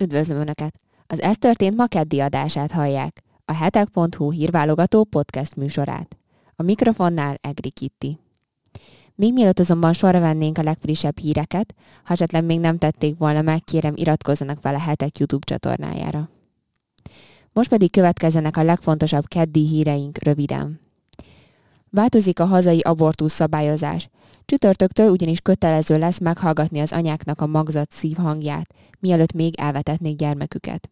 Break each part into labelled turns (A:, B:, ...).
A: Üdvözlöm Önöket! Az Ez történt ma keddi adását hallják, a hetek.hu hírválogató podcast műsorát. A mikrofonnál Egri Kitti. Még mielőtt azonban sorra vennénk a legfrissebb híreket, ha esetleg még nem tették volna meg, kérem iratkozzanak fel a hetek YouTube csatornájára. Most pedig következzenek a legfontosabb keddi híreink röviden. Változik a hazai abortusz szabályozás. Csütörtöktől ugyanis kötelező lesz meghallgatni az anyáknak a magzat szívhangját, mielőtt még elvetetnék gyermeküket.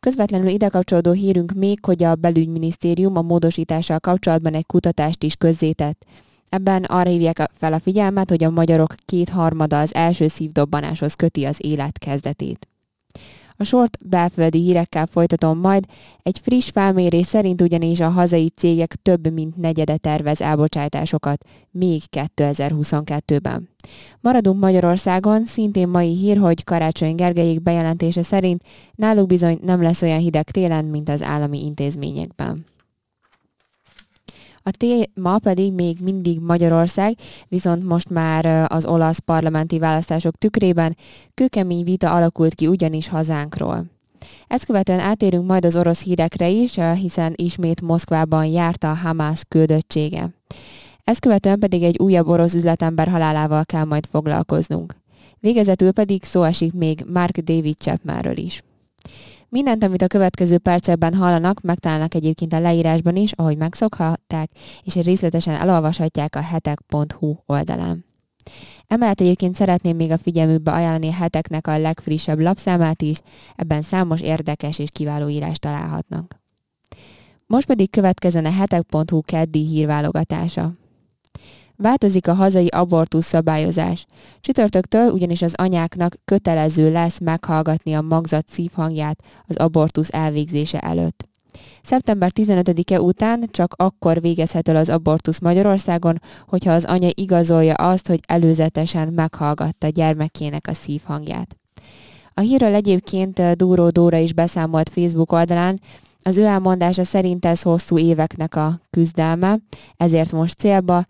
A: Közvetlenül ide kapcsolódó hírünk még, hogy a belügyminisztérium a módosítással kapcsolatban egy kutatást is közzétett. Ebben arra hívják fel a figyelmet, hogy a magyarok kétharmada az első szívdobbanáshoz köti az élet kezdetét. A sort belföldi hírekkel folytatom majd. Egy friss felmérés szerint ugyanis a hazai cégek több mint negyede tervez elbocsátásokat, még 2022-ben. Maradunk Magyarországon, szintén mai hír, hogy Karácsony Gergelyék bejelentése szerint náluk bizony nem lesz olyan hideg télen, mint az állami intézményekben. A téma pedig még mindig Magyarország, viszont most már az olasz parlamenti választások tükrében kőkemény vita alakult ki ugyanis hazánkról. Ezt követően átérünk majd az orosz hírekre is, hiszen ismét Moszkvában járta a Hamász küldöttsége. Ezt követően pedig egy újabb orosz üzletember halálával kell majd foglalkoznunk. Végezetül pedig szó esik még Mark David Chapmanről is. Mindent, amit a következő percekben hallanak, megtalálnak egyébként a leírásban is, ahogy megszokhatták, és részletesen elolvashatják a hetek.hu oldalán. Emellett egyébként szeretném még a figyelmükbe ajánlani a heteknek a legfrissebb lapszámát is, ebben számos érdekes és kiváló írást találhatnak. Most pedig következzen a hetek.hu keddi hírválogatása. Változik a hazai abortusz szabályozás. Csütörtöktől ugyanis az anyáknak kötelező lesz meghallgatni a magzat szívhangját az abortusz elvégzése előtt. Szeptember 15-e után csak akkor végezhet el az abortusz Magyarországon, hogyha az anya igazolja azt, hogy előzetesen meghallgatta gyermekének a szívhangját. A hírről egyébként Dúró Dóra is beszámolt Facebook oldalán, az ő elmondása szerint ez hosszú éveknek a küzdelme, ezért most célba,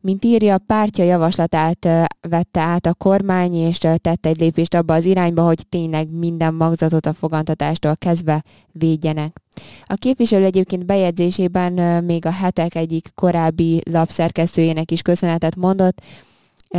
A: mint írja, pártja javaslatát vette át a kormány, és tette egy lépést abba az irányba, hogy tényleg minden magzatot a fogantatástól kezdve védjenek. A képviselő egyébként bejegyzésében még a hetek egyik korábbi lapszerkesztőjének is köszönetet mondott,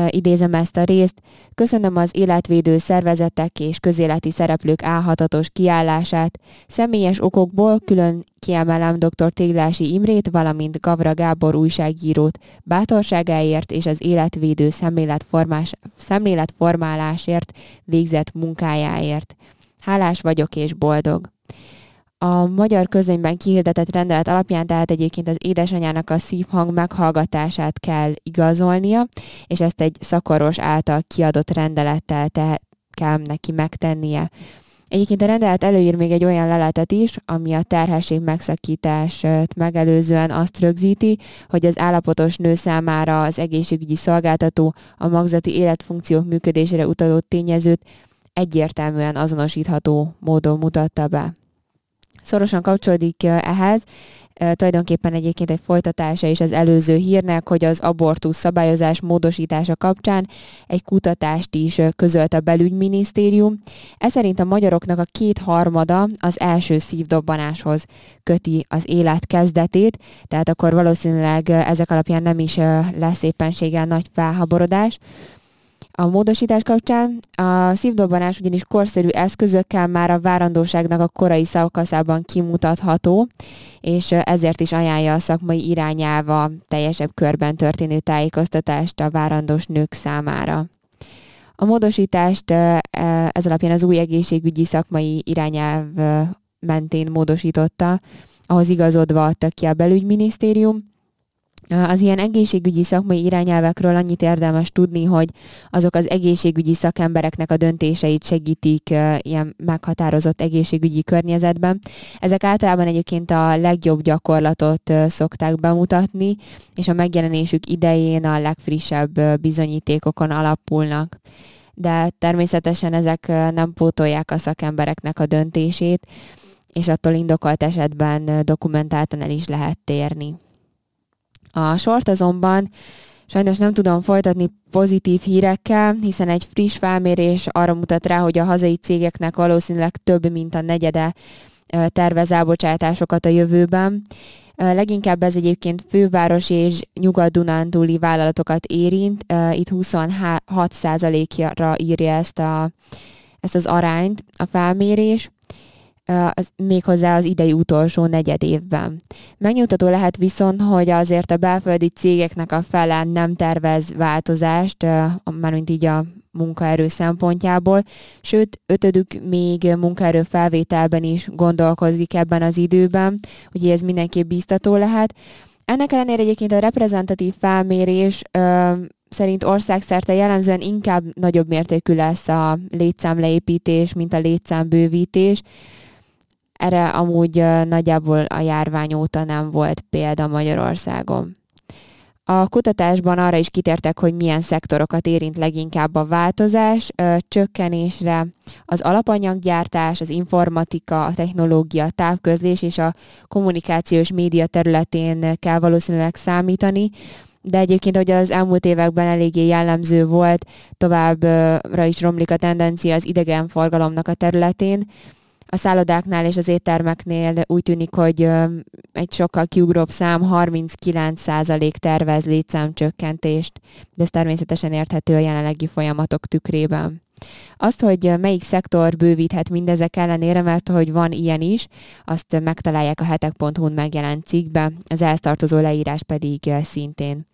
A: idézem ezt a részt, köszönöm az életvédő szervezetek és közéleti szereplők álhatatos kiállását. Személyes okokból külön kiemelem dr. Téglási Imrét, valamint Gavra Gábor újságírót bátorságáért és az életvédő szemléletformás, szemléletformálásért végzett munkájáért. Hálás vagyok és boldog. A magyar közönyben kihirdetett rendelet alapján tehát egyébként az édesanyának a szívhang meghallgatását kell igazolnia, és ezt egy szakoros által kiadott rendelettel te kell neki megtennie. Egyébként a rendelet előír még egy olyan leletet is, ami a terhesség megszakítást megelőzően azt rögzíti, hogy az állapotos nő számára az egészségügyi szolgáltató a magzati életfunkciók működésére utaló tényezőt egyértelműen azonosítható módon mutatta be szorosan kapcsolódik ehhez, tulajdonképpen egyébként egy folytatása is az előző hírnek, hogy az abortusz szabályozás módosítása kapcsán egy kutatást is közölt a belügyminisztérium. Ez szerint a magyaroknak a kétharmada az első szívdobbanáshoz köti az élet kezdetét, tehát akkor valószínűleg ezek alapján nem is lesz éppenséggel nagy felhaborodás. A módosítás kapcsán a szívdobbanás ugyanis korszerű eszközökkel már a várandóságnak a korai szakaszában kimutatható, és ezért is ajánlja a szakmai irányába teljesebb körben történő tájékoztatást a várandós nők számára. A módosítást e, ez alapján az új egészségügyi szakmai irányelv mentén módosította, ahhoz igazodva adta ki a belügyminisztérium, az ilyen egészségügyi szakmai irányelvekről annyit érdemes tudni, hogy azok az egészségügyi szakembereknek a döntéseit segítik ilyen meghatározott egészségügyi környezetben. Ezek általában egyébként a legjobb gyakorlatot szokták bemutatni, és a megjelenésük idején a legfrissebb bizonyítékokon alapulnak. De természetesen ezek nem pótolják a szakembereknek a döntését, és attól indokolt esetben dokumentáltan el is lehet térni. A sort azonban Sajnos nem tudom folytatni pozitív hírekkel, hiszen egy friss felmérés arra mutat rá, hogy a hazai cégeknek valószínűleg több, mint a negyede tervez elbocsátásokat a jövőben. Leginkább ez egyébként főváros és nyugat-dunántúli vállalatokat érint. Itt 26%-ra írja ezt, a, ezt az arányt a felmérés az, méghozzá az idei utolsó negyed évben. Megnyugtató lehet viszont, hogy azért a belföldi cégeknek a fele nem tervez változást, mármint így a munkaerő szempontjából, sőt, ötödük még munkaerő felvételben is gondolkozik ebben az időben, ugye ez mindenképp biztató lehet. Ennek ellenére egyébként a reprezentatív felmérés ö, szerint országszerte jellemzően inkább nagyobb mértékű lesz a létszámleépítés, mint a létszámbővítés. Erre amúgy nagyjából a járvány óta nem volt példa Magyarországon. A kutatásban arra is kitértek, hogy milyen szektorokat érint leginkább a változás, csökkenésre az alapanyaggyártás, az informatika, a technológia, a távközlés és a kommunikációs média területén kell valószínűleg számítani, de egyébként, hogy az elmúlt években eléggé jellemző volt, továbbra is romlik a tendencia az idegenforgalomnak a területén, a szállodáknál és az éttermeknél úgy tűnik, hogy egy sokkal kiugróbb szám 39% tervez létszámcsökkentést, de ez természetesen érthető a jelenlegi folyamatok tükrében. Azt, hogy melyik szektor bővíthet mindezek ellenére, mert hogy van ilyen is, azt megtalálják a hetek.hu-n megjelent cikkbe, az ehhez tartozó leírás pedig szintén.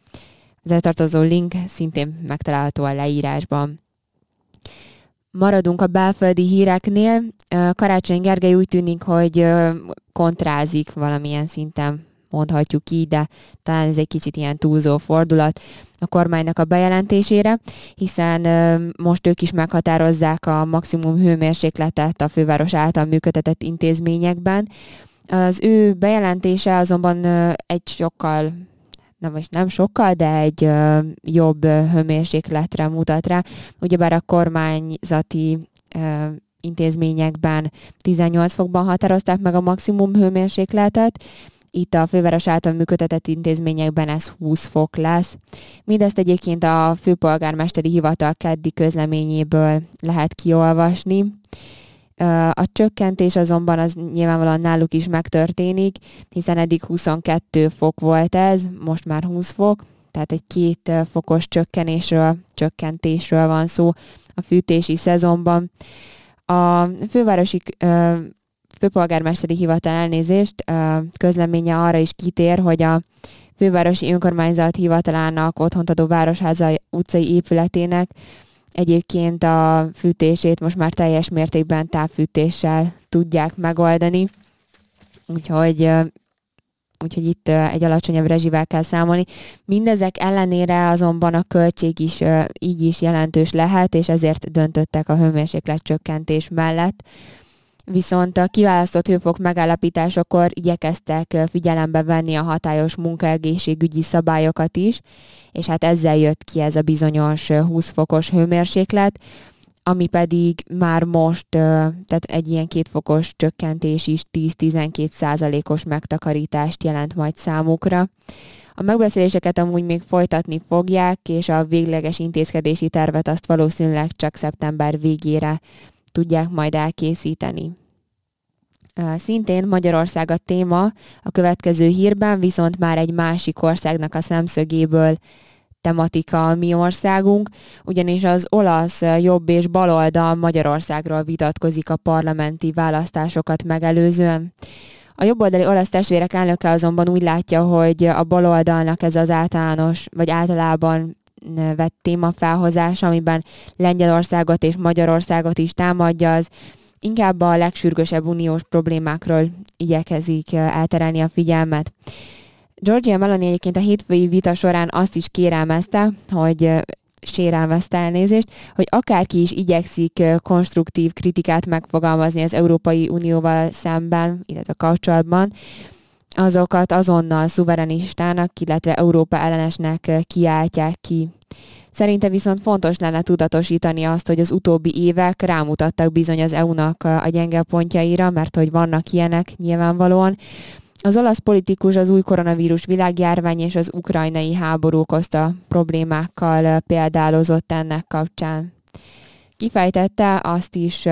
A: Az ehhez tartozó link szintén megtalálható a leírásban. Maradunk a belföldi híreknél. Karácsony Gergely úgy tűnik, hogy kontrázik valamilyen szinten mondhatjuk így, de talán ez egy kicsit ilyen túlzó fordulat a kormánynak a bejelentésére, hiszen most ők is meghatározzák a maximum hőmérsékletet a főváros által működtetett intézményekben. Az ő bejelentése azonban egy sokkal nem most nem sokkal, de egy ö, jobb hőmérsékletre mutat rá. Ugyebár a kormányzati ö, intézményekben 18 fokban határozták meg a maximum hőmérsékletet, itt a főváros által működtetett intézményekben ez 20 fok lesz. Mindezt egyébként a főpolgármesteri hivatal keddi közleményéből lehet kiolvasni. A csökkentés azonban az nyilvánvalóan náluk is megtörténik, hiszen eddig 22 fok volt ez, most már 20 fok, tehát egy két fokos csökkenésről, csökkentésről van szó a fűtési szezonban. A fővárosi főpolgármesteri hivatal elnézést közleménye arra is kitér, hogy a fővárosi önkormányzat hivatalának otthont adó Városháza utcai épületének Egyébként a fűtését most már teljes mértékben távfűtéssel tudják megoldani, úgyhogy úgyhogy itt egy alacsonyabb rezsivel kell számolni. Mindezek ellenére azonban a költség is így is jelentős lehet, és ezért döntöttek a hőmérséklet csökkentés mellett viszont a kiválasztott hőfok megállapításakor igyekeztek figyelembe venni a hatályos munkaegészségügyi szabályokat is, és hát ezzel jött ki ez a bizonyos 20 fokos hőmérséklet, ami pedig már most, tehát egy ilyen kétfokos csökkentés is 10-12 százalékos megtakarítást jelent majd számukra. A megbeszéléseket amúgy még folytatni fogják, és a végleges intézkedési tervet azt valószínűleg csak szeptember végére tudják majd elkészíteni. Szintén Magyarország a téma a következő hírben, viszont már egy másik országnak a szemszögéből tematika a mi országunk, ugyanis az olasz jobb és baloldal Magyarországról vitatkozik a parlamenti választásokat megelőzően. A jobboldali olasz testvérek elnöke azonban úgy látja, hogy a baloldalnak ez az általános, vagy általában vett témafelhozás, amiben Lengyelországot és Magyarországot is támadja, az inkább a legsürgősebb uniós problémákról igyekezik elterelni a figyelmet. Georgia Meloni egyébként a hétfői vita során azt is kérelmezte, hogy sérelmezte elnézést, hogy akárki is igyekszik konstruktív kritikát megfogalmazni az Európai Unióval szemben, illetve kapcsolatban, azokat azonnal szuverenistának, illetve Európa ellenesnek kiáltják ki. Szerinte viszont fontos lenne tudatosítani azt, hogy az utóbbi évek rámutattak bizony az EU-nak a gyenge pontjaira, mert hogy vannak ilyenek nyilvánvalóan. Az olasz politikus az új koronavírus világjárvány és az ukrajnai háború okozta problémákkal példálozott ennek kapcsán. Kifejtette azt is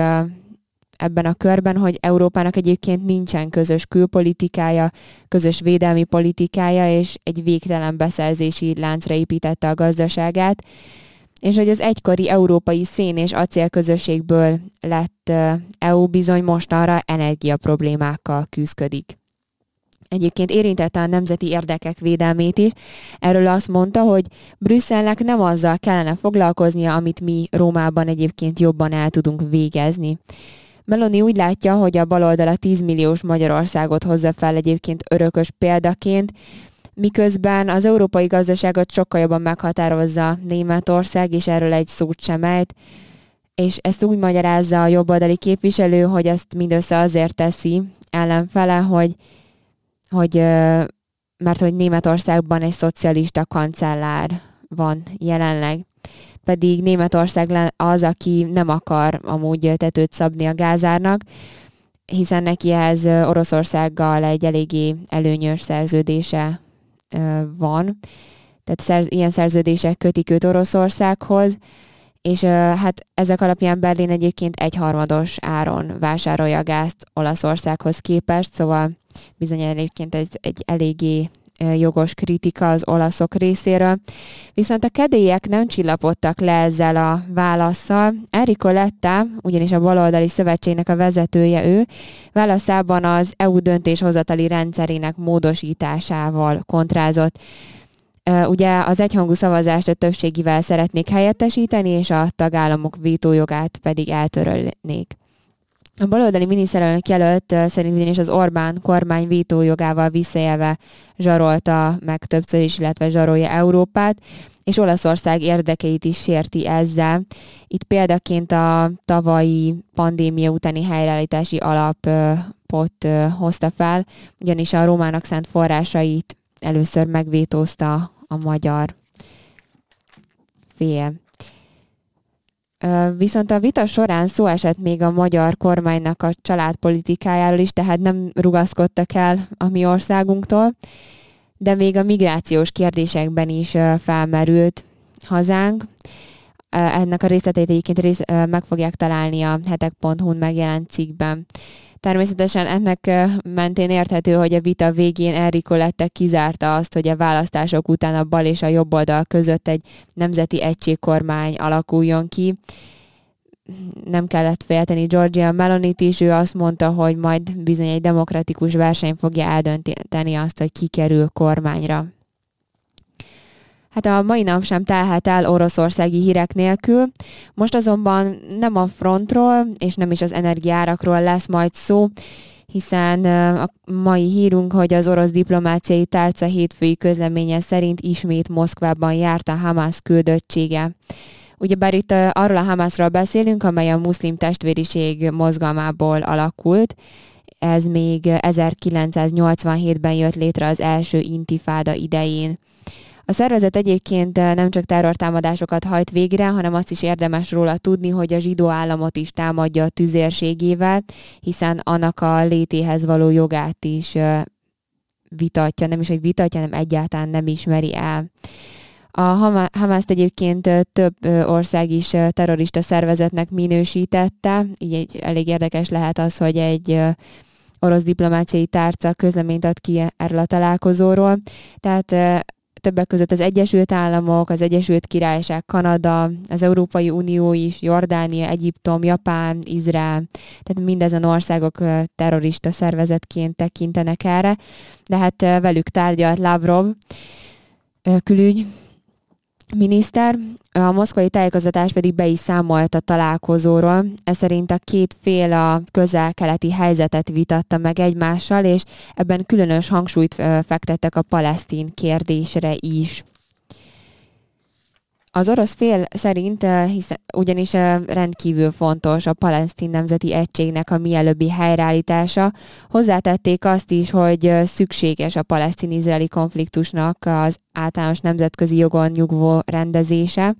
A: ebben a körben, hogy Európának egyébként nincsen közös külpolitikája, közös védelmi politikája, és egy végtelen beszerzési láncra építette a gazdaságát, és hogy az egykori európai szén és acélközösségből lett EU bizony mostanra energiaproblémákkal küzdik. Egyébként érintette a nemzeti érdekek védelmét is. Erről azt mondta, hogy Brüsszelnek nem azzal kellene foglalkoznia, amit mi Rómában egyébként jobban el tudunk végezni. Meloni úgy látja, hogy a baloldal a 10 milliós Magyarországot hozza fel egyébként örökös példaként, miközben az európai gazdaságot sokkal jobban meghatározza Németország, és erről egy szót sem ejt, és ezt úgy magyarázza a jobboldali képviselő, hogy ezt mindössze azért teszi ellenfele, hogy, hogy mert hogy Németországban egy szocialista kancellár van jelenleg pedig Németország az, aki nem akar amúgy tetőt szabni a gázárnak, hiszen neki ez Oroszországgal egy eléggé előnyös szerződése van. Tehát szerz, ilyen szerződések kötik őt Oroszországhoz, és hát ezek alapján Berlin egyébként egyharmados áron vásárolja a gázt Olaszországhoz képest, szóval bizony egyébként ez egy eléggé jogos kritika az olaszok részéről. Viszont a kedélyek nem csillapodtak le ezzel a válaszsal. Enrico Letta, ugyanis a baloldali szövetségnek a vezetője ő, válaszában az EU döntéshozatali rendszerének módosításával kontrázott. Ugye az egyhangú szavazást a többségivel szeretnék helyettesíteni, és a tagállamok vétójogát pedig eltörölnék. A baloldali miniszterelnök jelölt szerint ugyanis az Orbán kormány vétójogával visszajelve zsarolta meg többször is, illetve zsarolja Európát, és Olaszország érdekeit is sérti ezzel. Itt példaként a tavalyi pandémia utáni helyreállítási alapot hozta fel, ugyanis a romának szánt forrásait először megvétózta a magyar fél. Viszont a vita során szó esett még a magyar kormánynak a családpolitikájáról is, tehát nem rugaszkodtak el a mi országunktól, de még a migrációs kérdésekben is felmerült hazánk. Ennek a részleteit egyébként rész, meg fogják találni a hetek.hu-n megjelent cikkben. Természetesen ennek mentén érthető, hogy a vita végén Enrico Lette kizárta azt, hogy a választások után a bal és a jobb oldal között egy nemzeti egységkormány alakuljon ki. Nem kellett félteni Georgia Melonit is, ő azt mondta, hogy majd bizony egy demokratikus verseny fogja eldönteni azt, hogy ki kerül kormányra. Hát a mai nap sem telhet el oroszországi hírek nélkül. Most azonban nem a frontról és nem is az energiárakról lesz majd szó, hiszen a mai hírunk, hogy az orosz diplomáciai tárca hétfői közleménye szerint ismét Moszkvában járt a Hamas küldöttsége. Ugyebár itt arról a Hamasról beszélünk, amely a muszlim testvériség mozgalmából alakult. Ez még 1987-ben jött létre az első intifáda idején. A szervezet egyébként eh, nem csak terrortámadásokat hajt végre, hanem azt is érdemes róla tudni, hogy a zsidó államot is támadja a tüzérségével, hiszen annak a létéhez való jogát is eh, vitatja, nem is, hogy vitatja, hanem egyáltalán nem ismeri el. A Hamaszt egyébként eh, több ország is terrorista szervezetnek minősítette, így egy, elég érdekes lehet az, hogy egy orosz diplomáciai tárca közleményt ad ki erről a találkozóról. Tehát többek között az Egyesült Államok, az Egyesült Királyság, Kanada, az Európai Unió is, Jordánia, Egyiptom, Japán, Izrael, tehát mindezen országok terrorista szervezetként tekintenek erre, de hát velük tárgyalt Lavrov külügy miniszter, a moszkvai tájékoztatás pedig be is számolt a találkozóról. Ez szerint a két fél a közel-keleti helyzetet vitatta meg egymással, és ebben különös hangsúlyt fektettek a palesztin kérdésre is. Az orosz fél szerint hiszen, ugyanis rendkívül fontos a palesztin nemzeti egységnek a mielőbbi helyreállítása. Hozzátették azt is, hogy szükséges a palesztin-izraeli konfliktusnak az általános nemzetközi jogon nyugvó rendezése.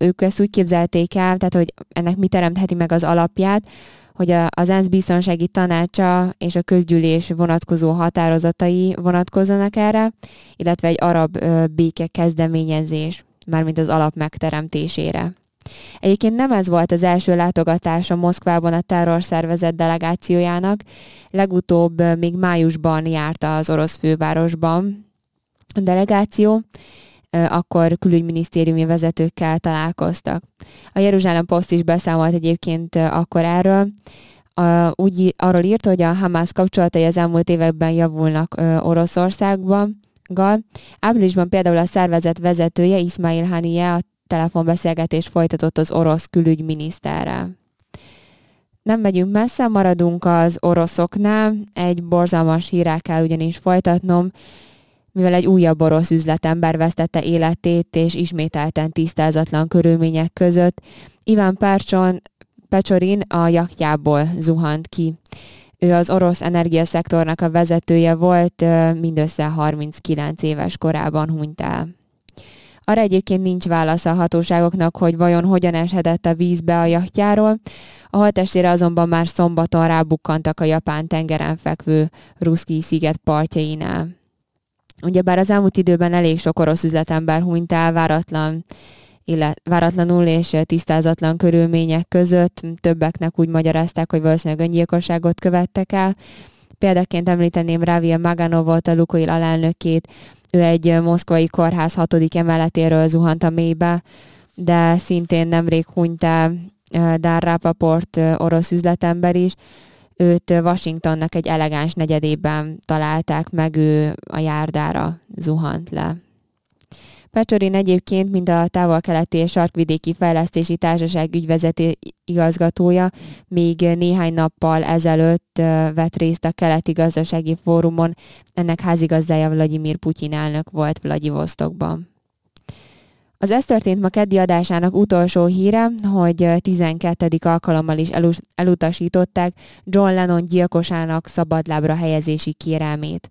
A: ők ezt úgy képzelték el, tehát hogy ennek mi teremtheti meg az alapját, hogy az ENSZ biztonsági tanácsa és a közgyűlés vonatkozó határozatai vonatkozzanak erre, illetve egy arab béke kezdeményezés, mármint az alap megteremtésére. Egyébként nem ez volt az első látogatása Moszkvában a terrorszervezet delegációjának, legutóbb még májusban járt az orosz fővárosban a delegáció, akkor külügyminisztériumi vezetőkkel találkoztak. A Jeruzsálem Post is beszámolt egyébként akkor erről, úgy arról írta, hogy a Hamász kapcsolatai az elmúlt években javulnak Oroszországban. Áprilisban például a szervezet vezetője Ismail Haniyeh a telefonbeszélgetést folytatott az orosz külügyminiszterrel. Nem megyünk messze, maradunk az oroszoknál. Egy borzalmas hírrel kell ugyanis folytatnom, mivel egy újabb orosz üzletember vesztette életét, és ismételten tisztázatlan körülmények között. Iván Párcson Pecsorin a jachtjából zuhant ki. Ő az orosz energiaszektornak a vezetője volt, mindössze 39 éves korában hunyt el. Arra egyébként nincs válasz a hatóságoknak, hogy vajon hogyan eshetett a vízbe a jachtjáról. A haltestére azonban már szombaton rábukkantak a japán tengeren fekvő Ruszki sziget partjainál. Ugyebár az elmúlt időben elég sok orosz üzletember hunyt el váratlan illet, váratlanul és tisztázatlan körülmények között. Többeknek úgy magyarázták, hogy valószínűleg öngyilkosságot követtek el. Példaként említeném Ravia Maganovot, a Lukoil alelnökét, ő egy moszkvai kórház hatodik emeletéről zuhant a mélybe, de szintén nemrég hunyt el Dár Rapaport, orosz üzletember is. Őt Washingtonnak egy elegáns negyedében találták meg, ő a járdára zuhant le. Pecsorin egyébként, mint a távol-keleti és sarkvidéki fejlesztési társaság ügyvezető igazgatója, még néhány nappal ezelőtt vett részt a keleti gazdasági fórumon, ennek házigazdája Vladimir Putyin elnök volt Vladivostokban. Az ez történt ma keddi adásának utolsó híre, hogy 12. alkalommal is elutasították John Lennon gyilkosának szabadlábra helyezési kérelmét.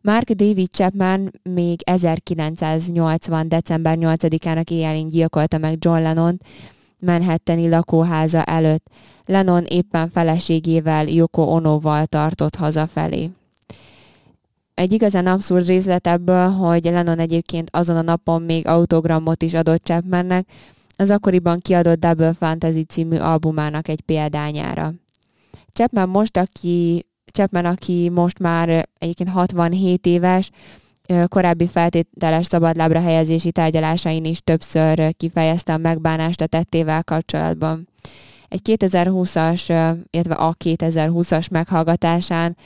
A: Mark David Chapman még 1980. december 8-ának éjjelén gyilkolta meg John Lennon Manhattani lakóháza előtt. Lennon éppen feleségével, Yoko Onoval tartott hazafelé. Egy igazán abszurd részlet ebből, hogy Lennon egyébként azon a napon még autogramot is adott Chapmannek, az akkoriban kiadott Double Fantasy című albumának egy példányára. Chapman most, aki, Chapman, aki most már egyébként 67 éves, korábbi feltételes szabadlábra helyezési tárgyalásain is többször kifejezte a megbánást a tettével kapcsolatban. Egy 2020-as, illetve a 2020-as meghallgatásán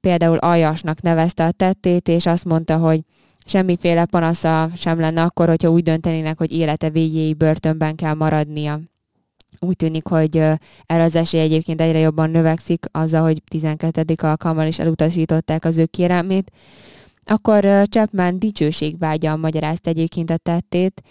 A: például aljasnak nevezte a tettét, és azt mondta, hogy semmiféle panasza sem lenne akkor, hogyha úgy döntenének, hogy élete végéig börtönben kell maradnia. Úgy tűnik, hogy erre az esély egyébként egyre jobban növekszik, azzal, hogy 12. alkalommal is elutasították az ő kérelmét. Akkor Chapman dicsőségvágyal magyarázta egyébként a tettét,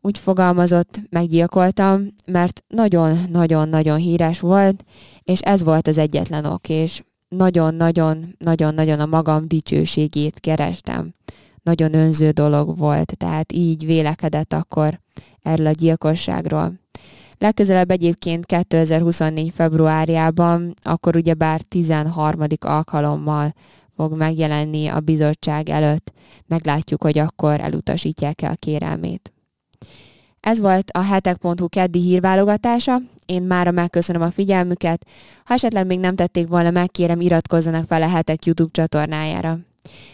A: úgy fogalmazott, meggyilkoltam, mert nagyon-nagyon-nagyon híres volt, és ez volt az egyetlen ok, és nagyon-nagyon-nagyon-nagyon a magam dicsőségét kerestem. Nagyon önző dolog volt, tehát így vélekedett akkor erről a gyilkosságról. Legközelebb egyébként 2024. februárjában, akkor ugyebár 13. alkalommal fog megjelenni a bizottság előtt. Meglátjuk, hogy akkor elutasítják-e a kérelmét. Ez volt a hetek.hu keddi hírválogatása. Én mára megköszönöm a figyelmüket. Ha esetleg még nem tették volna, megkérem iratkozzanak fel a hetek YouTube csatornájára.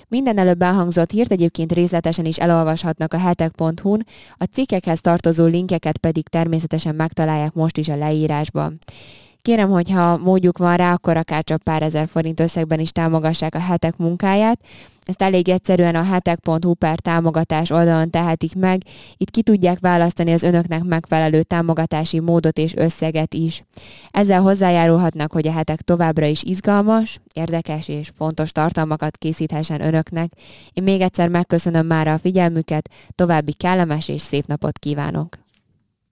A: Minden előbb elhangzott hírt egyébként részletesen is elolvashatnak a hetek.hu-n, a cikkekhez tartozó linkeket pedig természetesen megtalálják most is a leírásban. Kérem, hogyha módjuk van rá, akkor akár csak pár ezer forint összegben is támogassák a hetek munkáját. Ezt elég egyszerűen a hetek.hu per támogatás oldalon tehetik meg. Itt ki tudják választani az önöknek megfelelő támogatási módot és összeget is. Ezzel hozzájárulhatnak, hogy a hetek továbbra is izgalmas, érdekes és fontos tartalmakat készíthessen önöknek. Én még egyszer megköszönöm már a figyelmüket, további kellemes és szép napot kívánok!